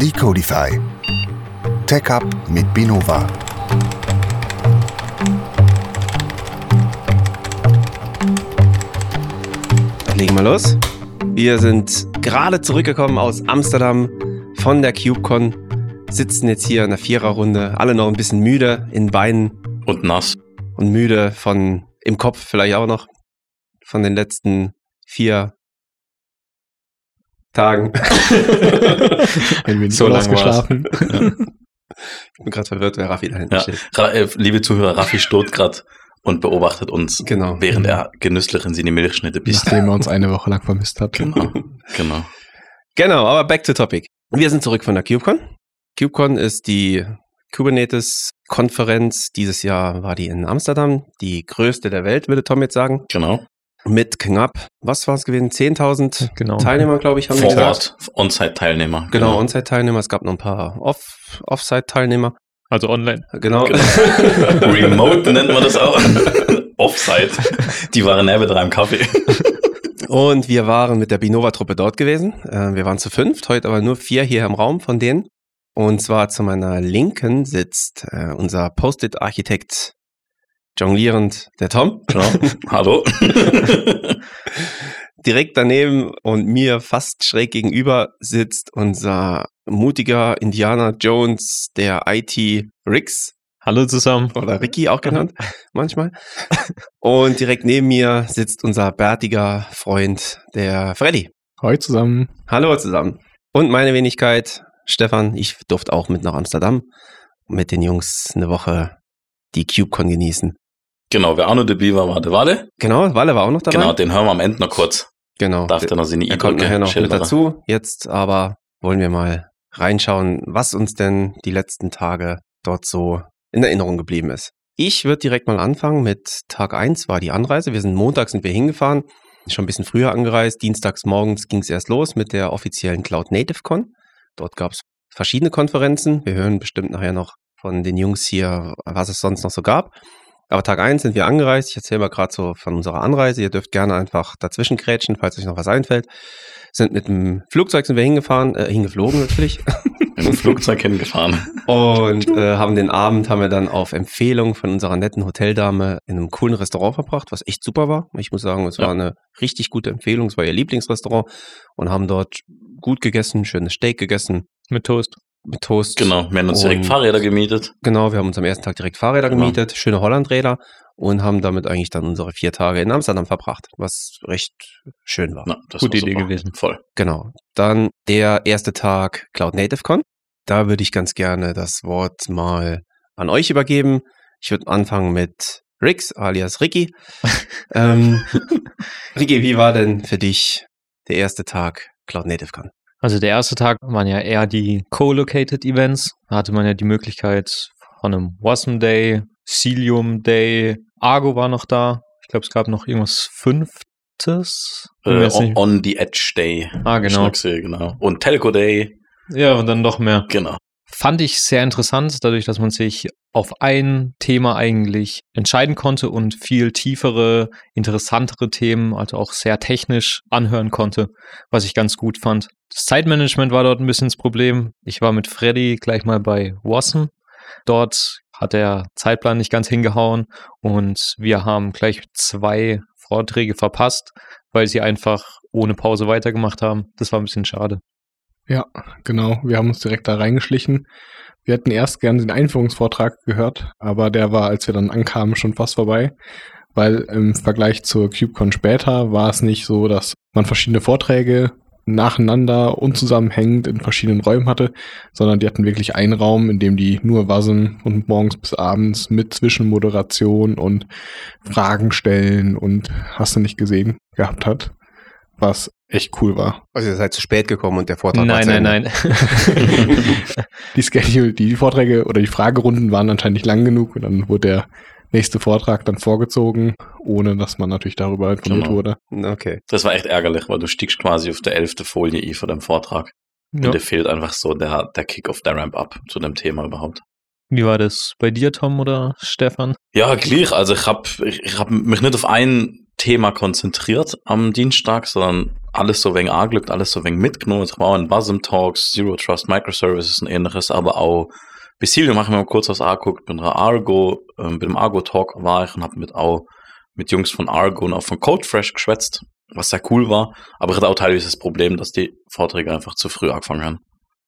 Decodify. Tech Up mit Binova. Dann legen wir los. Wir sind gerade zurückgekommen aus Amsterdam von der CubeCon, sitzen jetzt hier in der Viererrunde, alle noch ein bisschen müde in Beinen Und nass. und müde von im Kopf vielleicht auch noch von den letzten vier Tagen. Ein wenig So ausgeschlafen. Ich bin gerade verwirrt, wer Raffi da hinten Ja. steht. Ra äh, liebe Zuhörer, Raffi steht gerade und beobachtet uns, Genau. während er genüsslich in seine Milchschnitte bisst. Nachdem er uns eine Woche lang vermisst hat. Genau, genau. Genau, aber back to topic. Wir sind zurück von der KubeCon. KubeCon ist die Kubernetes-Konferenz. Dieses Jahr war die in Amsterdam, die größte der Welt, würde Tom jetzt sagen. Genau. Mit knapp, was war es gewesen? 10.000 Genau. Teilnehmer, glaube ich, haben wir Vor. Ort, On-Site-Teilnehmer. Genau, On-Site-Teilnehmer. Es gab noch ein paar Off- Off-Site-Teilnehmer. Also online. Genau. Remote nennt man das auch. Offsite. Die waren neben drei im Kaffee. Und wir waren mit der Binova-Truppe dort gewesen. Äh, Wir waren zu fünft, heute aber nur vier hier im Raum von denen. Und zwar zu meiner Linken sitzt äh, unser Post-it-Architekt jonglierend, der Tom. Genau. Hallo. Direkt daneben und mir fast schräg gegenüber sitzt unser mutiger Indiana Jones, der IT Rix Hallo zusammen. oder Ricky auch genannt manchmal. Und direkt neben mir sitzt unser bärtiger Freund, der Freddy. Hoi zusammen. Hallo zusammen. Und meine Wenigkeit, Stefan, ich durfte auch mit nach Amsterdam mit den Jungs eine Woche die CubeCon genießen. Genau, wer auch noch dabei war, war der Walle. Genau, Walle war auch noch dabei. Genau, den hören wir am Ende noch kurz. genau. Darf der noch seine er kommt nachher noch mit dazu. Jetzt aber wollen wir mal reinschauen, was uns denn die letzten Tage dort so in Erinnerung geblieben ist. Ich würde direkt mal anfangen mit Tag 1 war die Anreise. Wir sind montags sind wir hingefahren, schon ein bisschen früher angereist. Dienstags morgens ging es erst los mit der offiziellen Cloud Native Con. Dort gab es verschiedene Konferenzen. Wir hören bestimmt nachher noch von den Jungs hier, was es sonst noch so gab. Aber Tag 1 sind wir angereist. Ich erzähle mal gerade so von unserer Anreise. Ihr dürft gerne einfach dazwischen krätschen, falls euch noch was einfällt. Sind mit dem Flugzeug sind wir hingefahren, äh, hingeflogen natürlich. Mit dem Flugzeug hingefahren. Und äh, haben den Abend haben wir dann auf Empfehlung von unserer netten Hoteldame in einem coolen Restaurant verbracht, was echt super war. Ich muss sagen, es Ja. war eine richtig gute Empfehlung. Es war ihr Lieblingsrestaurant und haben dort gut gegessen, schönes Steak gegessen Mit Toast. Mit Toast. Genau, wir haben uns direkt Fahrräder gemietet. Genau, wir haben uns am ersten Tag direkt Fahrräder Genau. gemietet, schöne Hollandräder und haben damit eigentlich dann unsere vier Tage in Amsterdam verbracht, was recht schön war. Na, das Gute war Idee gewesen. Voll. Genau. Dann der erste Tag Cloud Native Con. Da würde ich ganz gerne das Wort mal an euch übergeben. Ich würde anfangen mit Rix, alias Ricky. ähm, Ricky, wie war denn für dich der erste Tag Cloud Native Con? Also der erste Tag waren ja eher die Co-Located Events. Da hatte man ja die Möglichkeit von einem Wasm Day, Cilium Day, Argo war noch da. Ich glaube, es gab noch irgendwas Fünftes. Äh, on, on the Edge Day. ah, genau. Genau. Und Telco Day. Ja, und dann noch mehr. Genau. Fand ich sehr interessant, dadurch, dass man sich auf ein Thema eigentlich entscheiden konnte und viel tiefere, interessantere Themen, also auch sehr technisch anhören konnte, was ich ganz gut fand. Das Zeitmanagement war dort ein bisschen das Problem. Ich war mit Freddy gleich mal bei Wasm. Dort hat der Zeitplan nicht ganz hingehauen und wir haben gleich zwei Vorträge verpasst, weil sie einfach ohne Pause weitergemacht haben. Das war ein bisschen schade. Ja, genau. Wir haben uns direkt da reingeschlichen. Wir hätten erst gern den Einführungsvortrag gehört, aber der war, als wir dann ankamen, schon fast vorbei. Weil im Vergleich zur CubeCon später war es nicht so, dass man verschiedene Vorträge nacheinander unzusammenhängend in verschiedenen Räumen hatte, sondern die hatten wirklich einen Raum, in dem die nur Wassen und morgens bis abends mit Zwischenmoderation und Fragen stellen und hast du nicht gesehen gehabt hat, was echt cool war. Also ihr seid zu spät gekommen und der Vortrag war Nein, zu nein, Ende. nein. die Schedule, die Vorträge oder die Fragerunden waren anscheinend nicht lang genug und dann wurde der nächste Vortrag dann vorgezogen, ohne dass man natürlich darüber informiert Genau. wurde. Okay. Das war echt ärgerlich, weil du stiegst quasi auf der elfte Folie ein von dem Vortrag. Ja. Und dir fehlt einfach so der, der Kick-Off, der Ramp-Up zu dem Thema überhaupt. Wie war das bei dir, Tom oder Stefan? Ja, gleich. Also ich habe ich, ich hab mich nicht auf ein Thema konzentriert am Dienstag, sondern alles so wenig angelegt, alles so wenig mitgenommen. Ich war auch in Wasm Talks, Zero Trust Microservices und ähnliches, aber auch Basilio machen wir mal kurz was angeguckt, bin der Argo, ähm, bei dem Argo Talk war ich und habe mit auch mit Jungs von Argo und auch von Codefresh geschwätzt, was sehr cool war, aber ich hatte auch teilweise das Problem, dass die Vorträge einfach zu früh angefangen haben.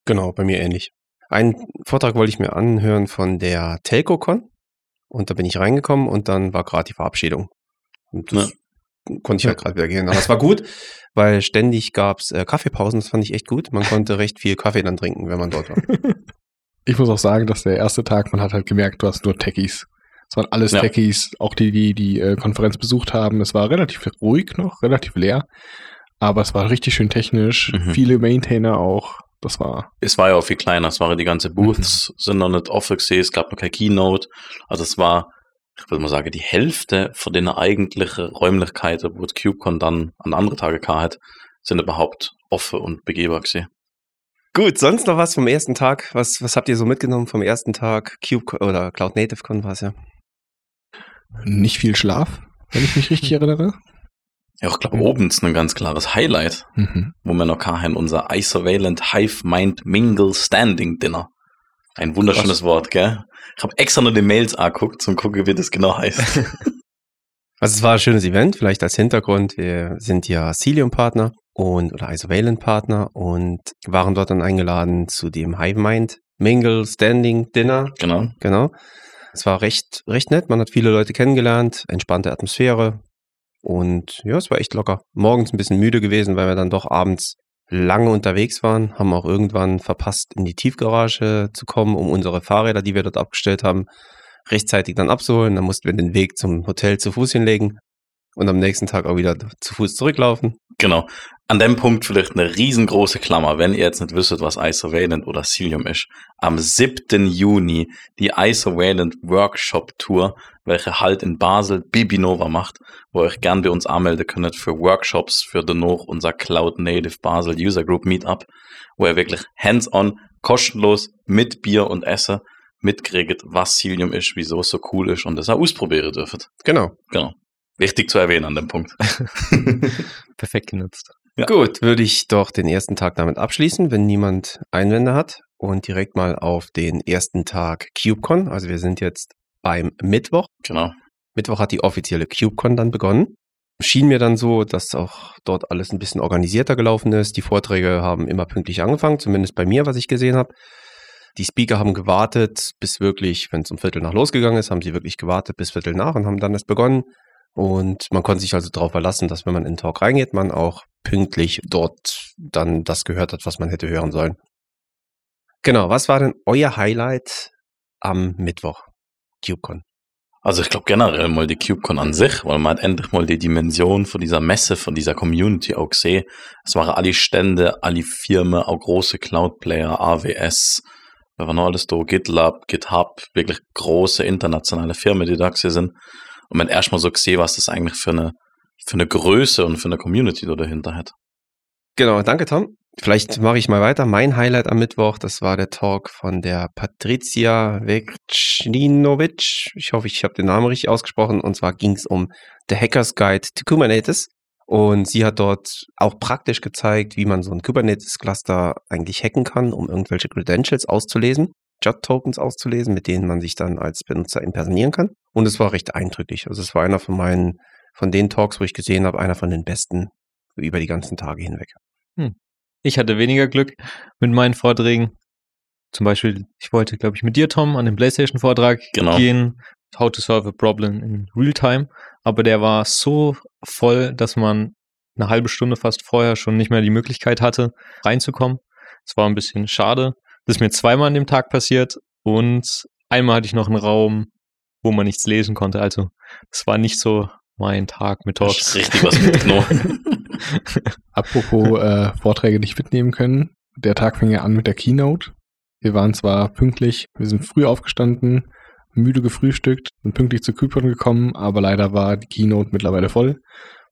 Genau, bei mir ähnlich. Einen Vortrag wollte ich mir anhören von der TelcoCon und da bin ich reingekommen und dann war gerade die Verabschiedung. Und das konnte ich halt gerade wieder gehen. Aber es war gut, weil ständig gab es äh, Kaffeepausen, das fand ich echt gut. Man konnte recht viel Kaffee dann trinken, wenn man dort war. Ich muss auch sagen, dass der erste Tag, man hat halt gemerkt, du hast nur Techies. Es waren alles Ja. Techies, auch die, die die äh, Konferenz besucht haben. Es war relativ ruhig noch, relativ leer, aber es war richtig schön technisch. Mhm. Viele Maintainer auch. Das war Es war ja auch viel kleiner, es waren die ganze Booths, sind noch nicht offen gesehen, es gab noch kein Keynote. Also es war, ich würde mal sagen, die Hälfte von den eigentlichen Räumlichkeiten, wo das CubeCon dann an andere Tage gehabt hat, sind überhaupt offen und begehbar gesehen. gut, sonst noch was vom ersten Tag? Was, was habt ihr so mitgenommen vom ersten Tag? Cube oder Cloud Native Con war es ja. nicht viel Schlaf, wenn ich mich richtig erinnere. Ja, ich glaube, oben ist ein ganz klares Highlight, Mhm. wo wir noch haben, unser Isovalent Hive Mind Mingle Standing Dinner. Ein wunderschönes Wort, gell? Ich habe extra nur die Mails angeguckt, zum gucken, wie das genau heißt. Also es war ein schönes Event, vielleicht als Hintergrund. Wir sind ja Cilium-Partner und oder Isovalent-Partner und waren dort dann eingeladen zu dem Hive Mind Mingle Standing Dinner. genau. Genau. Es war recht, recht nett. Man hat viele Leute kennengelernt, entspannte Atmosphäre. Und ja, es war echt locker. Morgens ein bisschen müde gewesen, weil wir dann doch abends lange unterwegs waren, haben auch irgendwann verpasst, in die Tiefgarage zu kommen, um unsere Fahrräder, die wir dort abgestellt haben, rechtzeitig dann abzuholen. Dann mussten wir den Weg zum Hotel zu Fuß hinlegen und am nächsten Tag auch wieder zu Fuß zurücklaufen. Genau. An dem Punkt vielleicht eine riesengroße Klammer, wenn ihr jetzt nicht wisst, was Isovalent oder Cilium ist. Am 7. Juni die Isovalent Workshop Tour, welche halt in Basel Bibinova macht, wo ihr euch gern bei uns anmelden könnt für Workshops für danach unser Cloud Native Basel User Group Meetup, wo ihr wirklich hands-on, kostenlos mit Bier und Essen mitkriegt, was Cilium ist, wieso es so cool ist und das auch ausprobieren dürft. Genau. Genau. Wichtig zu erwähnen an dem Punkt. Perfekt genutzt. Ja. Gut, würde ich doch den ersten Tag damit abschließen, wenn niemand Einwände hat und direkt mal auf den ersten Tag CubeCon. Also wir sind jetzt beim Mittwoch. Genau. Mittwoch hat die offizielle CubeCon dann begonnen. Schien mir dann so, dass auch dort alles ein bisschen organisierter gelaufen ist. Die Vorträge haben immer pünktlich angefangen, zumindest bei mir, was ich gesehen habe. Die Speaker haben gewartet, bis wirklich, wenn es um Viertel nach losgegangen ist, haben sie wirklich gewartet bis Viertel nach und haben dann erst begonnen. Und man konnte sich also darauf verlassen, dass wenn man in den Talk reingeht, man auch pünktlich dort dann das gehört hat, was man hätte hören sollen. Genau, was war denn euer Highlight am Mittwoch? CubeCon. Also ich glaube generell mal die CubeCon an sich, weil man hat endlich mal die Dimension von dieser Messe, von dieser Community auch gesehen. Es waren alle Stände, alle Firmen, auch große Cloud-Player, AWS, da war noch alles da, GitLab, GitHub, wirklich große internationale Firmen, die da sind. Und man erstmal so gesehen, was das eigentlich für eine, für eine Größe und für eine Community da dahinter hat. Genau, danke Tom. Vielleicht mache ich mal weiter. Mein Highlight am Mittwoch, das war der Talk von der Patricia Vekcinovic. Ich hoffe, ich habe den Namen richtig ausgesprochen. Und zwar ging es um The Hacker's Guide to Kubernetes. Und sie hat dort auch praktisch gezeigt, wie man so ein Kubernetes-Cluster eigentlich hacken kann, um irgendwelche Credentials auszulesen, JOT-Tokens auszulesen, mit denen man sich dann als Benutzer impersonieren kann. Und es war recht eindrücklich. Also es war einer von meinen, von den Talks, wo ich gesehen habe, einer von den besten über die ganzen Tage hinweg. Ich hatte weniger Glück mit meinen Vorträgen. Zum Beispiel, ich wollte, glaube ich, mit dir, Tom, an den PlayStation-Vortrag Genau. gehen. How to solve a problem in real time. Aber der war so voll, dass man eine halbe Stunde fast vorher schon nicht mehr die Möglichkeit hatte, reinzukommen. Es war ein bisschen schade. Das ist mir zweimal an dem Tag passiert und einmal hatte ich noch einen Raum, wo man nichts lesen konnte. Also, es war nicht so mein Tag mit Talks. ist richtig was mitgenommen. Apropos äh, Vorträge nicht mitnehmen können. Der Tag fing ja an mit der Keynote. Wir waren zwar pünktlich, wir sind früh aufgestanden, müde gefrühstückt, sind pünktlich zu Kypern gekommen, aber leider war die Keynote mittlerweile voll.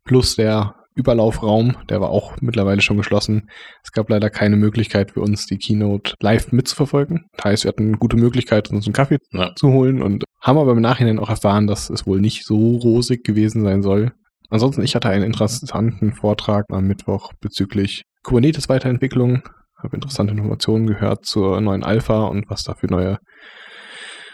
Plus der Überlaufraum, der war auch mittlerweile schon geschlossen. Es gab leider keine Möglichkeit für uns, die Keynote live mitzuverfolgen. Das heißt, wir hatten eine gute Möglichkeit, uns einen Kaffee Ja. zu holen und haben aber im Nachhinein auch erfahren, dass es wohl nicht so rosig gewesen sein soll. Ansonsten, ich hatte einen interessanten Vortrag am Mittwoch bezüglich Kubernetes-Weiterentwicklung. Habe interessante Informationen gehört zur neuen Alpha und was da für neue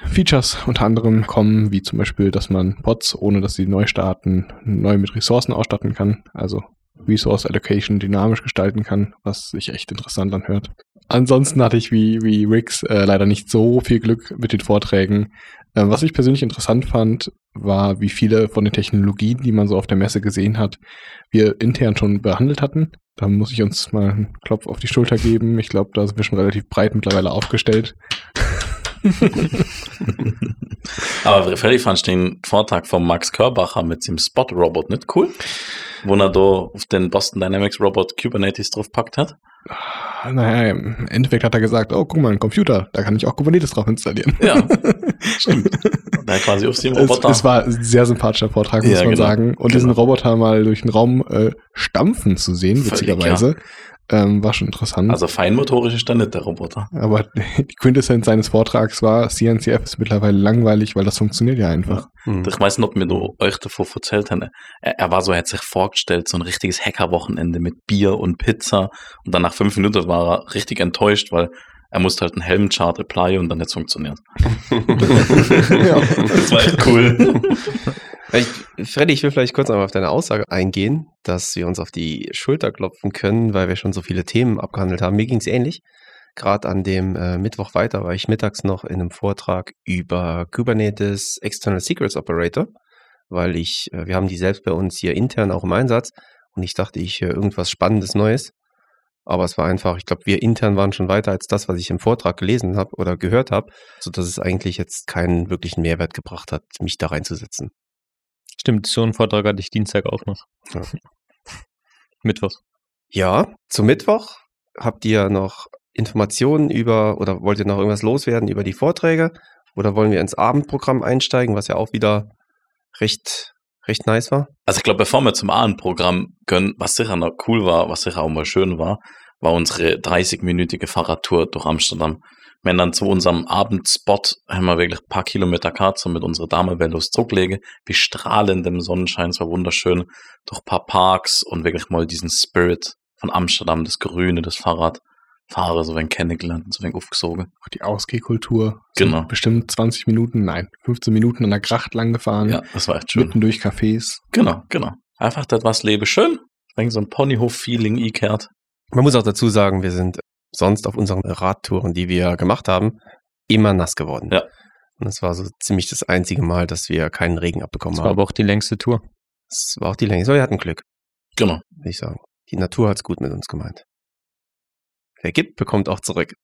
Features unter anderem kommen, wie zum Beispiel, dass man Pods, ohne dass sie neu starten, neu mit Ressourcen ausstatten kann. Also Resource Allocation dynamisch gestalten kann, was sich echt interessant anhört. Ansonsten hatte ich wie, wie Rix äh, leider nicht so viel Glück mit den Vorträgen. Äh, was ich persönlich interessant fand, war, wie viele von den Technologien, die man so auf der Messe gesehen hat, wir intern schon behandelt hatten. Da muss ich uns mal einen Klopf auf die Schulter geben. Ich glaube, da sind wir schon relativ breit mittlerweile aufgestellt. Aber völlig fand ich den Vortrag von Max Körbacher mit dem Spot-Robot nicht cool, wo er da auf den Boston Dynamics Robot Kubernetes drauf packt hat. Naja, im Endeffekt hat er gesagt, oh, guck mal, ein Computer, da kann ich auch Kubernetes drauf installieren. Ja, stimmt. Da quasi auf dem Es, Roboter. es war ein sehr sympathischer Vortrag, muss Ja, man genau. sagen. Und Genau. diesen Roboter mal durch den Raum äh, stampfen zu sehen, Völlig, witzigerweise, ähm, war schon interessant. also feinmotorisch ist dann nicht der Roboter. Aber die Quintessenz seines Vortrags war, CNCF ist mittlerweile langweilig, weil das funktioniert ja einfach. Hm. Ich weiß nicht, ob mir du euch davor erzählt haben. Er, er war so, er hat sich vorgestellt, so ein richtiges Hackerwochenende mit Bier und Pizza. Und dann nach fünf Minuten war er richtig enttäuscht, weil er musste halt einen Helmchart apply und dann nicht funktioniert. ja. Das war echt cool. Ich, Freddy, ich will vielleicht kurz einmal auf deine Aussage eingehen, dass wir uns auf die Schulter klopfen können, weil wir schon so viele Themen abgehandelt haben. Mir ging es ähnlich. Gerade an dem äh, Mittwoch weiter war ich mittags noch in einem Vortrag über Kubernetes External Secrets Operator, weil ich, äh, wir haben die selbst bei uns hier intern auch im Einsatz und ich dachte, ich höre irgendwas Spannendes Neues. Aber es war einfach, ich glaube, wir intern waren schon weiter als das, was ich im Vortrag gelesen habe oder gehört habe, sodass es eigentlich jetzt keinen wirklichen Mehrwert gebracht hat, mich da reinzusetzen. Stimmt, so einen Vortrag hatte ich Dienstag auch noch. Ja. Mittwoch. Ja, zum Mittwoch habt ihr noch Informationen über oder wollt ihr noch irgendwas loswerden über die Vorträge oder wollen wir ins Abendprogramm einsteigen, was ja auch wieder recht, recht nice war? Also ich glaube, bevor wir zum Abendprogramm gönnen, was sicher noch cool war, was sicher auch mal schön war, war unsere 30-minütige Fahrradtour durch Amsterdam. Wenn dann zu unserem Abendspot haben wir wirklich ein paar Kilometer so mit unserer Dame Velos zurücklegen, wie strahlend im Sonnenschein, es war wunderschön, durch ein paar Parks und wirklich mal diesen Spirit von Amsterdam, das Grüne, das Fahrrad, Fahrer so wenig kennengelernt und so wenig aufgesogen. Auch die Ausgehkultur. Genau. Bestimmt 20 Minuten, nein, 15 Minuten an der Gracht lang gefahren. Ja, das war echt schön. Mitten durch Cafés. Genau, genau. Einfach das was lebe schön, wenn so ein Ponyhof-Feeling ikehrt. Man muss auch dazu sagen, wir sind sonst auf unseren Radtouren, die wir gemacht haben, immer nass geworden. Ja. Und das war so ziemlich das einzige Mal, dass wir keinen Regen abbekommen Das war haben. aber auch die längste Tour. Das war auch die Länge. So, wir hatten Glück, Genau. würde ich sagen. Die Natur hat's gut mit uns gemeint. Wer gibt, bekommt auch zurück.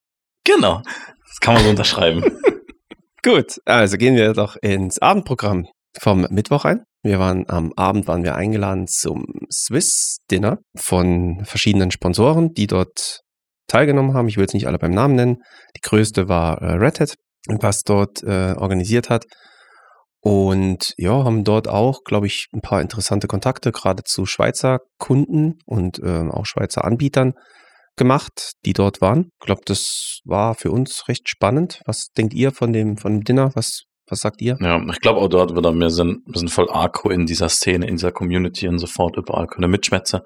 Genau. Das kann man so unterschreiben. Gut, also gehen wir doch ins Abendprogramm vom Mittwoch ein. Wir waren am Abend waren wir eingeladen zum Swiss Dinner von verschiedenen Sponsoren, die dort teilgenommen haben. Ich will jetzt nicht alle beim Namen nennen. Die größte war äh, Red Hat, was dort äh, organisiert hat. Und ja, haben dort auch, glaube ich, ein paar interessante Kontakte, gerade zu Schweizer Kunden und ähm, auch Schweizer Anbietern gemacht, die dort waren. Ich glaube, das war für uns recht spannend. Was denkt ihr von dem, von dem Dinner? Was, was sagt ihr? Ja, ich glaube auch dort wieder, wir sind, wir sind voll arco in dieser Szene, in dieser Community und sofort überall können mitschwätzen.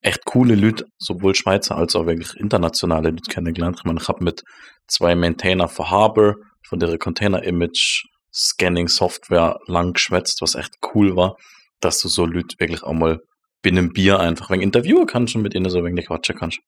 Echt coole Leute, sowohl Schweizer als auch wirklich internationale Leute kennengelernt. Ich meine, ich habe mit zwei Maintainer für Harbor, von der Container-Image Scanning Software lang geschwätzt, was echt cool war, dass du so Leute wirklich auch mal binnen Bier einfach wegen interviewen kannst und mit ihnen so wenig quatschen kannst.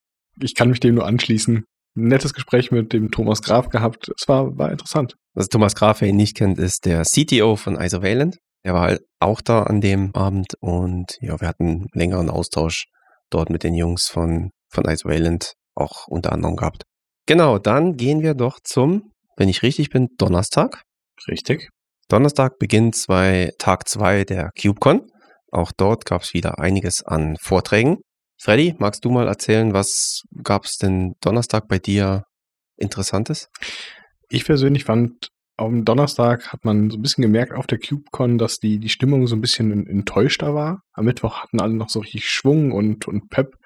Ich kann mich dem nur anschließen. Ein nettes Gespräch mit dem Thomas Graf gehabt. Es war, war interessant. Also Thomas Graf, wer ihn nicht kennt, ist der CTO von Isovalent. Er war halt auch da an dem Abend und ja, wir hatten einen längeren Austausch dort mit den Jungs von, von Isovalent auch unter anderem gehabt. Genau, dann gehen wir doch zum, wenn ich richtig bin, Donnerstag. Richtig? Donnerstag beginnt zwei, Tag zwei der KubeCon. Auch dort gab es wieder einiges an Vorträgen. Freddy, magst du mal erzählen, was gab es denn Donnerstag bei dir Interessantes? Ich persönlich fand, am Donnerstag hat man so ein bisschen gemerkt auf der CubeCon, dass die, die Stimmung so ein bisschen en- enttäuschter war. Am Mittwoch hatten alle noch so richtig Schwung und, und Pep.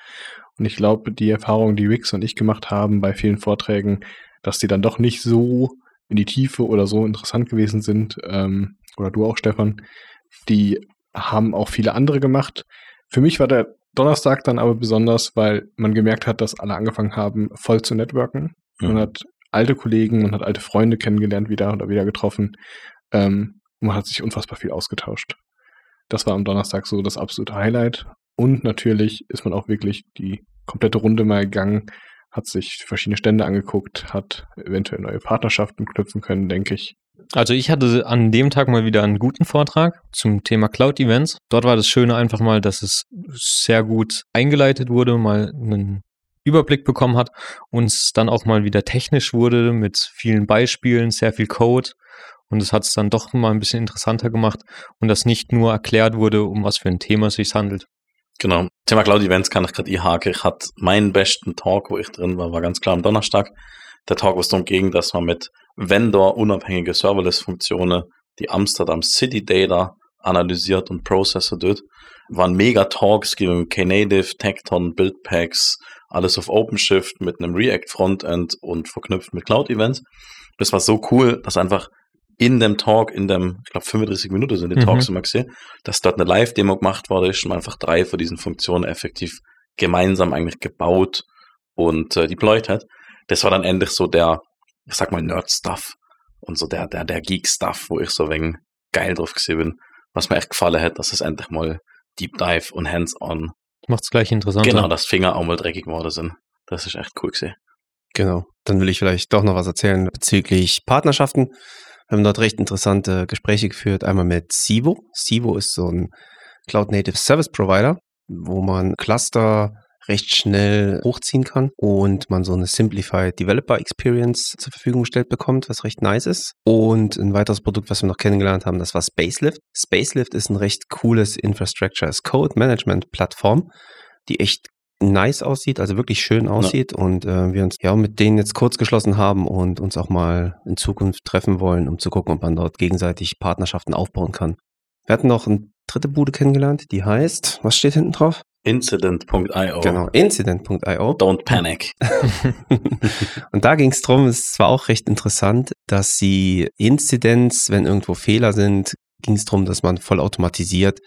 Und ich glaube, die Erfahrung, die Wix und ich gemacht haben bei vielen Vorträgen, dass die dann doch nicht so in die Tiefe oder so interessant gewesen sind, ähm, oder du auch, Stefan, die haben auch viele andere gemacht. Für mich war der Donnerstag dann aber besonders, weil man gemerkt hat, dass alle angefangen haben, voll zu networken. Man hat alte Kollegen, man hat alte Freunde kennengelernt wieder oder wieder getroffen. Ähm, und man hat sich unfassbar viel ausgetauscht. Das war am Donnerstag so das absolute Highlight. Und natürlich ist man auch wirklich die komplette Runde mal gegangen, hat sich verschiedene Stände angeguckt, hat eventuell neue Partnerschaften knüpfen können, denke ich. Also ich hatte an dem Tag mal wieder einen guten Vortrag zum Thema Cloud Events. Dort war das Schöne einfach mal, dass es sehr gut eingeleitet wurde, mal einen Überblick bekommen hat und es dann auch mal wieder technisch wurde mit vielen Beispielen, sehr viel Code. Und es hat es dann doch mal ein bisschen interessanter gemacht und das nicht nur erklärt wurde, um was für ein Thema es sich handelt. Genau. Thema Cloud Events kann ich gerade einhaken. Ich hatte meinen besten Talk, wo ich drin war, war ganz klar am Donnerstag. Der Talk, wo es darum ging, dass man mit Vendor-unabhängige Serverless-Funktionen die Amsterdam City Data analysiert und processor dort. Waren mega Talks, ging Knative, Tecton, Buildpacks, alles auf OpenShift mit einem React Frontend und verknüpft mit Cloud Events. Das war so cool, dass einfach in dem Talk, in dem, ich glaube 35 Minuten sind die Mhm. Talks immer gesehen, dass dort eine Live-Demo gemacht worden ist man einfach drei von diesen Funktionen effektiv gemeinsam eigentlich gebaut und äh, deployed hat. Das war dann endlich so der, ich sag mal, Nerd-Stuff und so der, der, der Geek-Stuff, wo ich so wegen geil drauf gesehen bin, was mir echt gefallen hat, dass es endlich mal Deep Dive und Hands-on, Macht es gleich interessanter. genau, dass Finger auch mal dreckig geworden sind. Das ist echt cool gesehen. Genau. Dann will ich vielleicht doch noch was erzählen bezüglich Partnerschaften. Wir haben dort recht interessante Gespräche geführt. Einmal mit Sivo. Sivo ist so ein Cloud Native Service Provider, wo man Cluster recht schnell hochziehen kann und man so eine Simplified Developer Experience zur Verfügung gestellt bekommt, was recht nice ist. Und ein weiteres Produkt, was wir noch kennengelernt haben, das war Spacelift. Spacelift ist ein recht cooles Infrastructure as Code Management Plattform, die echt nice aussieht, also wirklich schön aussieht und äh, wir uns ja mit denen jetzt kurz geschlossen haben und uns auch mal in Zukunft treffen wollen, um zu gucken, ob man dort gegenseitig Partnerschaften aufbauen kann. Wir hatten noch eine dritte Bude kennengelernt, die heißt, was steht hinten drauf? Incident.io. Genau, incident.io. Don't panic. und da ging es darum, es war auch recht interessant, dass sie Incidents, wenn irgendwo Fehler sind, ging es darum, dass man voll automatisiert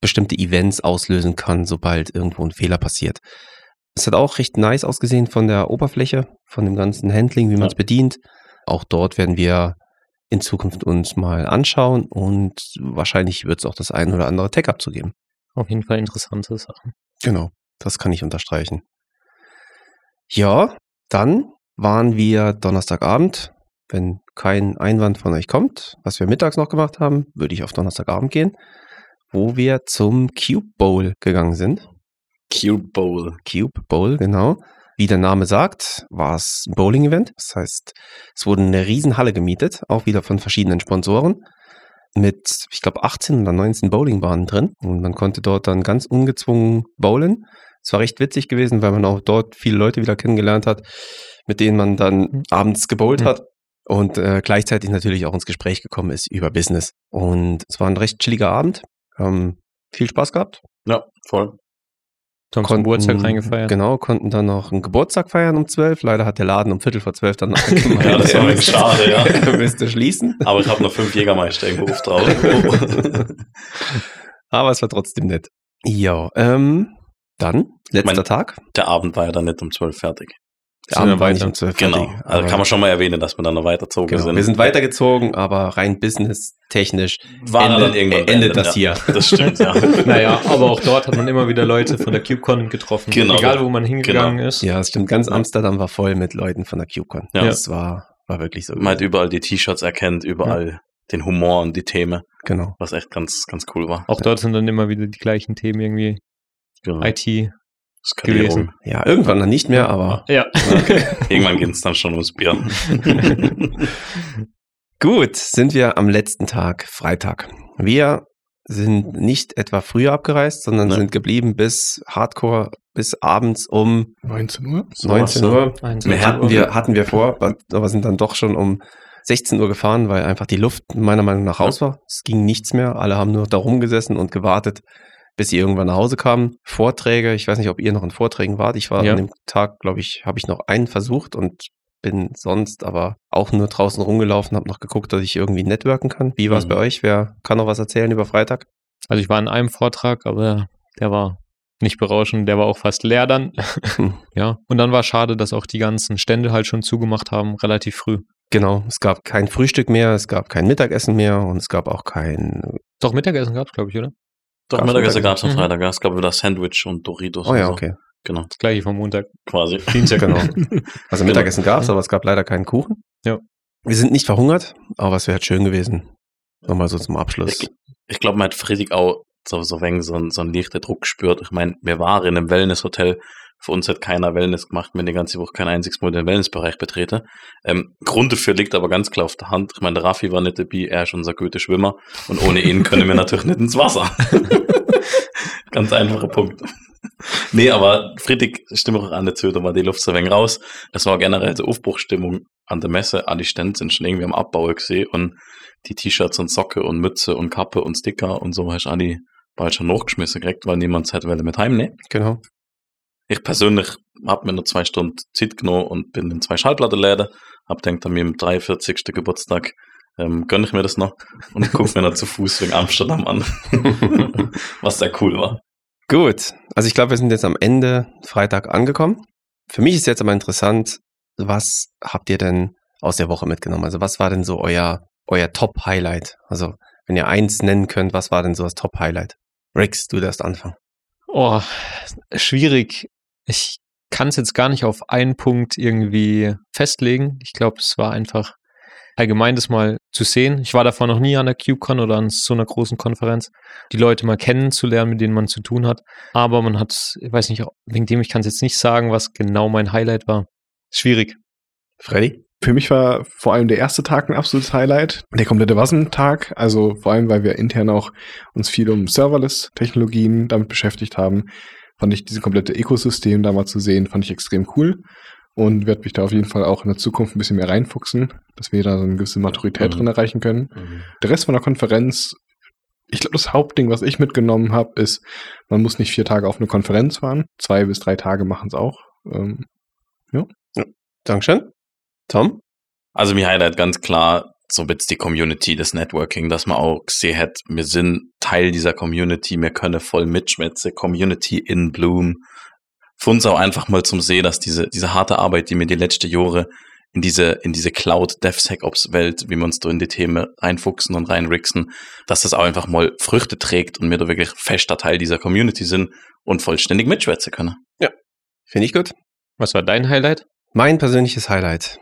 bestimmte Events auslösen kann, sobald irgendwo ein Fehler passiert. Es hat auch recht nice ausgesehen von der Oberfläche, von dem ganzen Handling, wie man es bedient. Auch dort werden wir in Zukunft uns mal anschauen und wahrscheinlich wird es auch das ein oder andere Tech-Up zu geben. Auf jeden Fall interessante Sachen. Genau, das kann ich unterstreichen. Ja, dann waren wir Donnerstagabend. Wenn kein Einwand von euch kommt, was wir mittags noch gemacht haben, würde ich auf Donnerstagabend gehen, wo wir zum Cube Bowl gegangen sind. Cube Bowl. Cube Bowl, genau. Wie der Name sagt, war es ein Bowling-Event. Das heißt, es wurde eine Riesenhalle gemietet, auch wieder von verschiedenen Sponsoren, mit, ich glaube, 18 oder 19 Bowlingbahnen drin. Und man konnte dort dann ganz ungezwungen bowlen. Es war recht witzig gewesen, weil man auch dort viele Leute wieder kennengelernt hat, mit denen man dann abends gebowlt Mhm. hat und äh, gleichzeitig natürlich auch ins Gespräch gekommen ist über Business. Und es war ein recht chilliger Abend. Ähm, viel Spaß gehabt. Ja, voll. Zum Geburtstag reingefeiert. Genau, konnten dann noch einen Geburtstag feiern um 12. Leider hat der Laden um Viertel vor 12 dann noch Ja, das war ein bisschen schade, ja. Er müsste schließen. Aber ich habe noch fünf Jägermeister irgendwo auf drauf. Aber es war trotzdem nett. Ja, ähm, dann, letzter Mein- Tag. Der Abend war ja dann nicht um zwölf fertig. Der Abend war nicht weiter? um 12 Genau. Also kann man schon mal erwähnen, dass wir dann noch weiterzogen Genau. sind. Wir sind weitergezogen, aber rein business-technisch endet, endet beendet, das ja. hier. Das stimmt, ja. Naja, aber auch dort hat man immer wieder Leute von der CubeCon getroffen. Genau. Egal, wo man hingegangen ist. Ja, es stimmt. Ganz Amsterdam war voll mit Leuten von der CubeCon. Ja. Das war, war wirklich so. Man hat überall die T-Shirts erkennt, überall den Humor und die Themen, genau. was echt ganz, ganz cool war. Auch dort sind dann immer wieder die gleichen Themen irgendwie. Genau. IT. Skalierung. gewesen. Ja, irgendwann dann nicht mehr, aber Ja. Irgendwann ging es dann schon ums Bier. Gut, sind wir am letzten Tag, Freitag. Wir sind nicht etwa früher abgereist, sondern Nein. sind geblieben bis Hardcore, bis abends um 19 Uhr? 19 so. Uhr. Eins, Wir zwei hatten Uhr. wir, hatten wir vor, aber sind dann doch schon um 16 Uhr gefahren, weil einfach die Luft meiner Meinung nach raus war. Es ging nichts mehr. Alle haben nur da rumgesessen und gewartet, bis sie irgendwann nach Hause kamen. Vorträge, ich weiß nicht, ob ihr noch in Vorträgen wart. Ich war Ja. an dem Tag, glaube ich, habe ich noch einen versucht und bin sonst aber auch nur draußen rumgelaufen, habe noch geguckt, dass ich irgendwie networken kann. Wie war es Mhm. bei euch? Wer kann noch was erzählen über Freitag? Also ich war in einem Vortrag, aber der war nicht berauschend, der war auch fast leer dann. Hm. ja. Und dann war schade, dass auch die ganzen Stände halt schon zugemacht haben, relativ früh. Genau, es gab kein Frühstück mehr, es gab kein Mittagessen mehr und es gab auch kein. Doch, Mittagessen gab es, glaube ich, oder? Doch, Mittagessen gab es am Mhm. Freitag. Es gab wieder Sandwich und Doritos. Oh ja, so. okay. Genau, Das gleiche vom Montag. quasi. Dienstag, genau. Also Mittagessen gab es, aber es gab leider keinen Kuchen. Ja. Wir sind nicht verhungert, aber es wäre halt schön gewesen. Nochmal so zum Abschluss. Ich, ich glaube, man hat Friedrich auch so, so, so, ein- so einen leichten Druck gespürt. Ich meine, wir waren in einem Wellnesshotel. Für uns hat keiner Wellness gemacht, wenn die ganze Woche kein einziges Mal den Wellnessbereich betreten. Ähm, Grund dafür liegt aber ganz klar auf der Hand. Ich meine, der Raffi war nicht dabei, er ist unser guter Schwimmer. Und ohne ihn können wir natürlich nicht ins Wasser. ganz einfacher Punkt. Nee, aber Friedrich stimme auch an dazu, da war die Luft so ein wenig raus. Es war generell so Aufbruchstimmung an der Messe. Alle Stände sind schon irgendwie am Abbau gesehen und die T-Shirts und Socke und Mütze und Kappe und Sticker und so hast du alle bald schon hochgeschmissen gekriegt, weil niemand Zeit wollte mit heimnehmen. Genau. Ich persönlich habe mir nur zwei Stunden Zeit genommen und bin in zwei Schallplattenläden. Hab denkt an meinem 43. Geburtstag ähm, gönne ich mir das noch und gucke mir noch zu Fuß wegen Amsterdam an. Was sehr cool war. Gut, also ich glaube, wir sind jetzt am Ende Freitag angekommen. Für mich ist jetzt aber interessant, was habt ihr denn aus der Woche mitgenommen? Also was war denn so euer, euer Top-Highlight? Also wenn ihr eins nennen könnt, was war denn so das Top-Highlight? Rix, du darfst anfangen. Oh, schwierig. Ich kann es jetzt gar nicht auf einen Punkt irgendwie festlegen. Ich glaube, es war einfach allgemein das mal zu sehen. Ich war davor noch nie an der CubeCon oder an so einer großen Konferenz, die Leute mal kennenzulernen, mit denen man zu tun hat. Aber man hat, ich weiß nicht, wegen dem ich kann es jetzt nicht sagen, was genau mein Highlight war. Schwierig. Freddy? Für mich war vor allem der erste Tag ein absolutes Highlight. Der komplette Wassentag, also vor allem, weil wir intern auch uns viel um Serverless-Technologien damit beschäftigt haben, fand ich dieses komplette Ökosystem da mal zu sehen, fand ich extrem cool und werde mich da auf jeden Fall auch in der Zukunft ein bisschen mehr reinfuchsen, dass wir da so eine gewisse Maturität Mhm. drin erreichen können. Der Rest von der Konferenz, ich glaube, das Hauptding, was ich mitgenommen habe, ist, man muss nicht vier Tage auf eine Konferenz fahren. Zwei bis drei Tage machen es auch. Ähm, Dankeschön. Tom? Also mir Highlight ganz klar, so jetzt die Community, das Networking, dass man auch gesehen hat, wir sind Teil dieser Community, wir können voll mitschwätzen, Community in Bloom. Für uns auch einfach mal zum Sehen, dass diese, diese harte Arbeit, die wir die letzten Jahre in diese, in diese Cloud DevSecOps Welt, wie wir uns da in die Themen reinfuchsen und reinrixen, dass das auch einfach mal Früchte trägt und wir da wirklich fester Teil dieser Community sind und vollständig mitschwätzen können. Finde ich gut. Was war dein Highlight? Mein persönliches Highlight.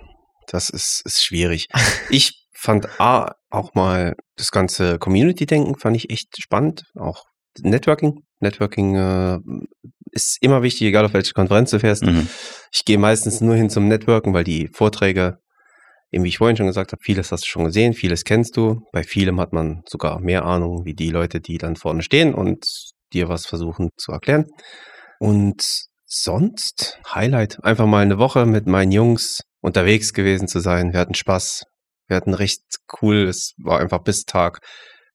Das ist, ist schwierig. Ich fand A, auch mal das ganze Community-Denken fand ich echt spannend. Auch Networking. Networking äh, ist immer wichtig, egal auf welche Konferenz du fährst. Mhm. Ich gehe meistens nur hin zum Networken, weil die Vorträge, eben wie ich vorhin schon gesagt habe, vieles hast du schon gesehen, vieles kennst du. Bei vielem hat man sogar mehr Ahnung wie die Leute, die dann vorne stehen und dir was versuchen zu erklären. Und sonst Highlight. Einfach mal eine Woche mit meinen Jungs unterwegs gewesen zu sein. Wir hatten Spaß. Wir hatten recht cool. Es war einfach bis Tag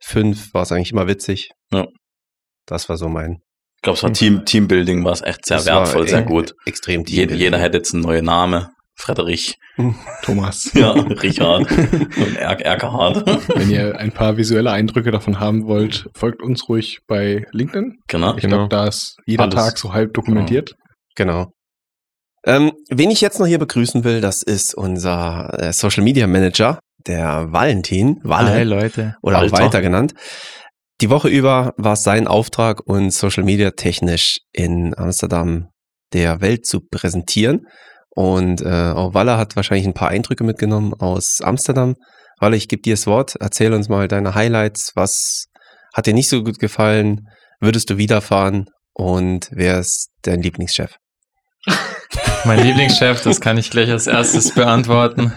fünf war es eigentlich immer witzig. Ja. Das war so mein Ich glaube, es war Team, Teambuilding, war es echt sehr Das war wertvoll, sehr echt gut. extrem Jeder, jeder hätte jetzt einen neuen Namen. Frederich, Thomas. ja, Richard und er Erkerhard. Wenn ihr ein paar visuelle Eindrücke davon haben wollt, folgt uns ruhig bei LinkedIn. Genau. Ich Genau. glaube, da ist jeder Alles. Tag so halb dokumentiert. Genau. Ähm, wen ich jetzt noch hier begrüßen will, das ist unser äh, Social Media Manager, der Valentin, Walle Leute. oder auch Walter. Genannt. Die Woche über war es sein Auftrag, uns Social Media technisch in Amsterdam der Welt zu präsentieren. Und äh, auch Walle hat wahrscheinlich ein paar Eindrücke mitgenommen aus Amsterdam. Walle, ich gebe dir das Wort. Erzähl uns mal deine Highlights. Was hat dir nicht so gut gefallen? Würdest du wieder fahren? Und wer ist dein Lieblingschef? Mein Lieblingschef, das kann ich gleich als erstes beantworten.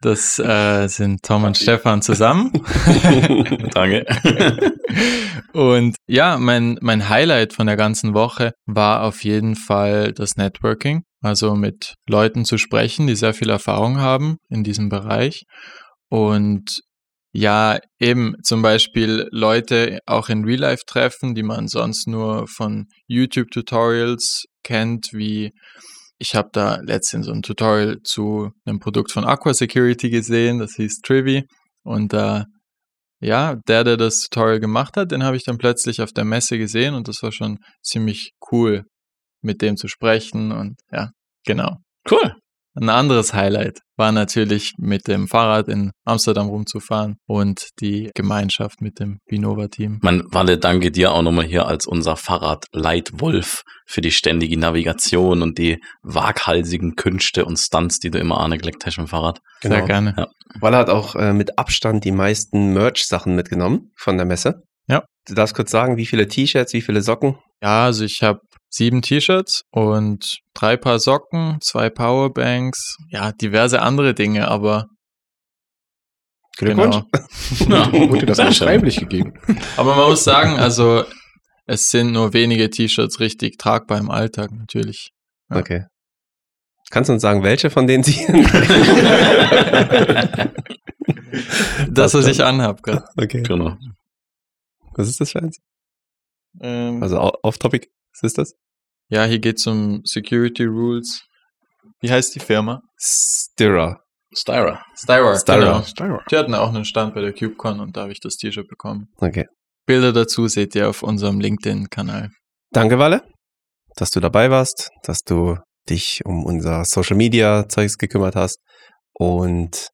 Das äh, sind Tom und Stefan zusammen. Danke. Und ja, mein, mein Highlight von der ganzen Woche war auf jeden Fall das Networking. Also mit Leuten zu sprechen, die sehr viel Erfahrung haben in diesem Bereich. Und ja, eben zum Beispiel Leute auch in Real Life treffen, die man sonst nur von YouTube-Tutorials kennt, wie ich habe da letztens so ein Tutorial zu einem Produkt von Aqua Security gesehen, das hieß Trivi. Und da ja, der, der das Tutorial gemacht hat, den habe ich dann plötzlich auf der Messe gesehen und das war schon ziemlich cool, mit dem zu sprechen und ja, genau. Cool. Ein anderes Highlight war natürlich mit dem Fahrrad in Amsterdam rumzufahren und die Gemeinschaft mit dem Binova-Team. Man, Walle, danke dir auch nochmal hier als unser Fahrradleitwolf für die ständige Navigation und die waghalsigen Künste und Stunts, die du immer angelegt hast im Fahrrad. Genau. Sehr gerne. Ja. Weil er hat auch äh, mit Abstand die meisten Merch-Sachen mitgenommen von der Messe. Ja. Du darfst kurz sagen, wie viele T-Shirts, wie viele Socken? Ja, also ich habe sieben T-Shirts und drei Paar Socken, zwei Powerbanks, ja, diverse andere Dinge, aber Glückwunsch. genau. Ja, Wurde das schön. freiwillig gegeben? Aber man muss sagen, also es sind nur wenige T-Shirts richtig tragbar im Alltag natürlich. Ja. Okay. Kannst du uns sagen, welche von denen sie? Das, was ich anhab gerade. okay. Genau. Was ist das für eins? Ähm, Also off-topic. Was ist das? ja, hier geht es um Security Rules. Wie heißt die Firma? Stirrer. Styra. Styra. Styra. Genau. Styra. Die hatten auch einen Stand bei der CubeCon und da habe ich das T-Shirt bekommen. Okay. Bilder dazu seht ihr auf unserem LinkedIn-Kanal. Danke, Walle, dass du dabei warst, dass du dich um unser Social Media Zeugs gekümmert hast und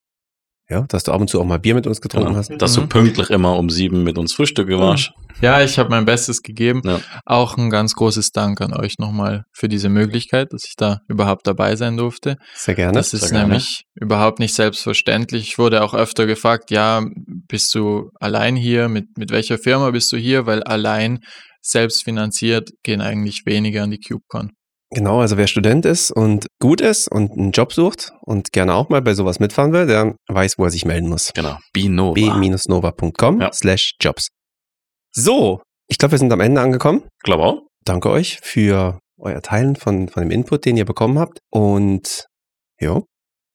ja, dass du ab und zu auch mal Bier mit uns getrunken Genau. hast. Dass du Mhm. pünktlich immer um sieben mit uns frühstücken warst. Ja, ich habe mein Bestes gegeben. Ja. Auch ein ganz großes Dank an euch nochmal für diese Möglichkeit, dass ich da überhaupt dabei sein durfte. Sehr gerne. Das ist gerne. nämlich überhaupt nicht selbstverständlich. Ich wurde auch öfter gefragt, ja, bist du allein hier? Mit, mit welcher Firma bist du hier? Weil allein selbst finanziert gehen eigentlich weniger an die CubeCon. Genau, also wer Student ist und gut ist und einen Job sucht und gerne auch mal bei sowas mitfahren will, der weiß, wo er sich melden muss. Genau. Binova. b-nova.com Ja. slash jobs. So, ich glaube, wir sind am Ende angekommen. Glaube auch. Danke euch für euer Teilen von, von dem Input, den ihr bekommen habt. Und ja,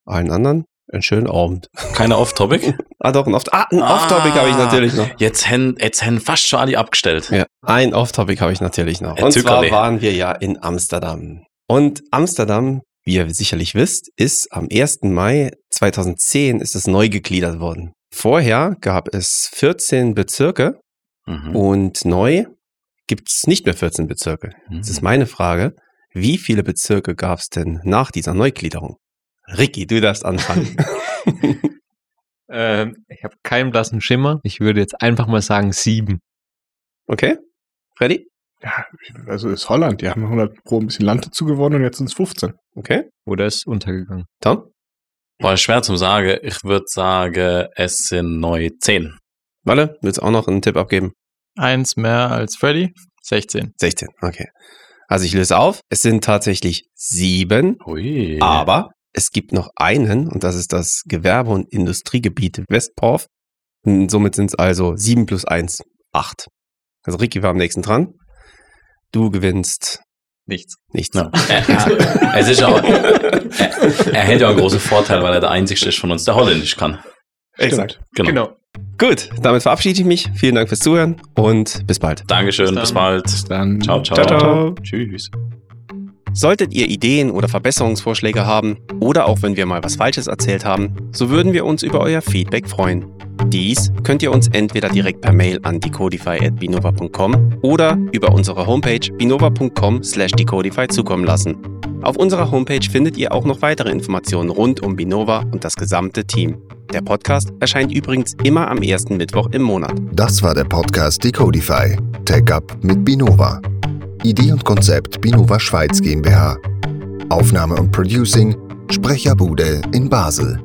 allen anderen einen schönen Abend. Keine Off-Topic. Ah, doch, ein Off- ah, ein Ah. Off-Topic habe ich natürlich noch. Jetzt haben jetzt haben fast schon alle abgestellt. Ja, ein Off-Topic habe ich natürlich noch. Ein Und zwar waren wir ja in Amsterdam. Und Amsterdam, wie ihr sicherlich wisst, ist am 1. Mai 2010 ist es neu gegliedert worden. Vorher gab es 14 Bezirke Mhm. und neu gibt es nicht mehr 14 Bezirke. Jetzt ist meine Frage, wie viele Bezirke gab es denn nach dieser Neugliederung? Ricky, du darfst anfangen. Ähm, ich habe keinen blassen Schimmer. Ich würde jetzt einfach mal sagen sieben. okay? Freddy? Ja, also ist Holland. Die haben 100 Pro ein bisschen Land dazu gewonnen und jetzt sind es 15. Okay? Oder ist untergegangen. Tom? War schwer zum sagen. Ich würde sagen, es sind neu zehn. Walle, willst du auch noch einen Tipp abgeben? Eins mehr als Freddy, 16. 16, okay. Also ich löse auf. Es sind tatsächlich sieben, Ui. aber es gibt noch einen und das ist das Gewerbe- und Industriegebiet Westporf. Und somit sind es also sieben plus eins, acht. Also Ricky war am nächsten dran. Du gewinnst Nichts. nichts. Ja. Er, er, es ist auch, er, er hätte ja einen großen Vorteil, weil er der Einzige ist von uns, der Holländisch kann. Exakt. Genau. Gut, damit verabschiede ich mich. Vielen Dank fürs Zuhören und bis bald. Dankeschön, Bis bis, bald. Bis dann. Ciao, ciao. Ciao, ciao. Tschüss. Solltet ihr Ideen oder Verbesserungsvorschläge haben oder auch wenn wir mal was Falsches erzählt haben, so würden wir uns über euer Feedback freuen. Dies könnt ihr uns entweder direkt per Mail an decodify.binova.com oder über unsere Homepage binova.com slash decodify zukommen lassen. Auf unserer Homepage findet ihr auch noch weitere Informationen rund um Binova und das gesamte Team. Der Podcast erscheint übrigens immer am ersten Mittwoch im Monat. Das war der Podcast Decodify. Tech Up mit Binova. Idee und Konzept Binova Schweiz GmbH. Aufnahme und Producing Sprecherbude in Basel.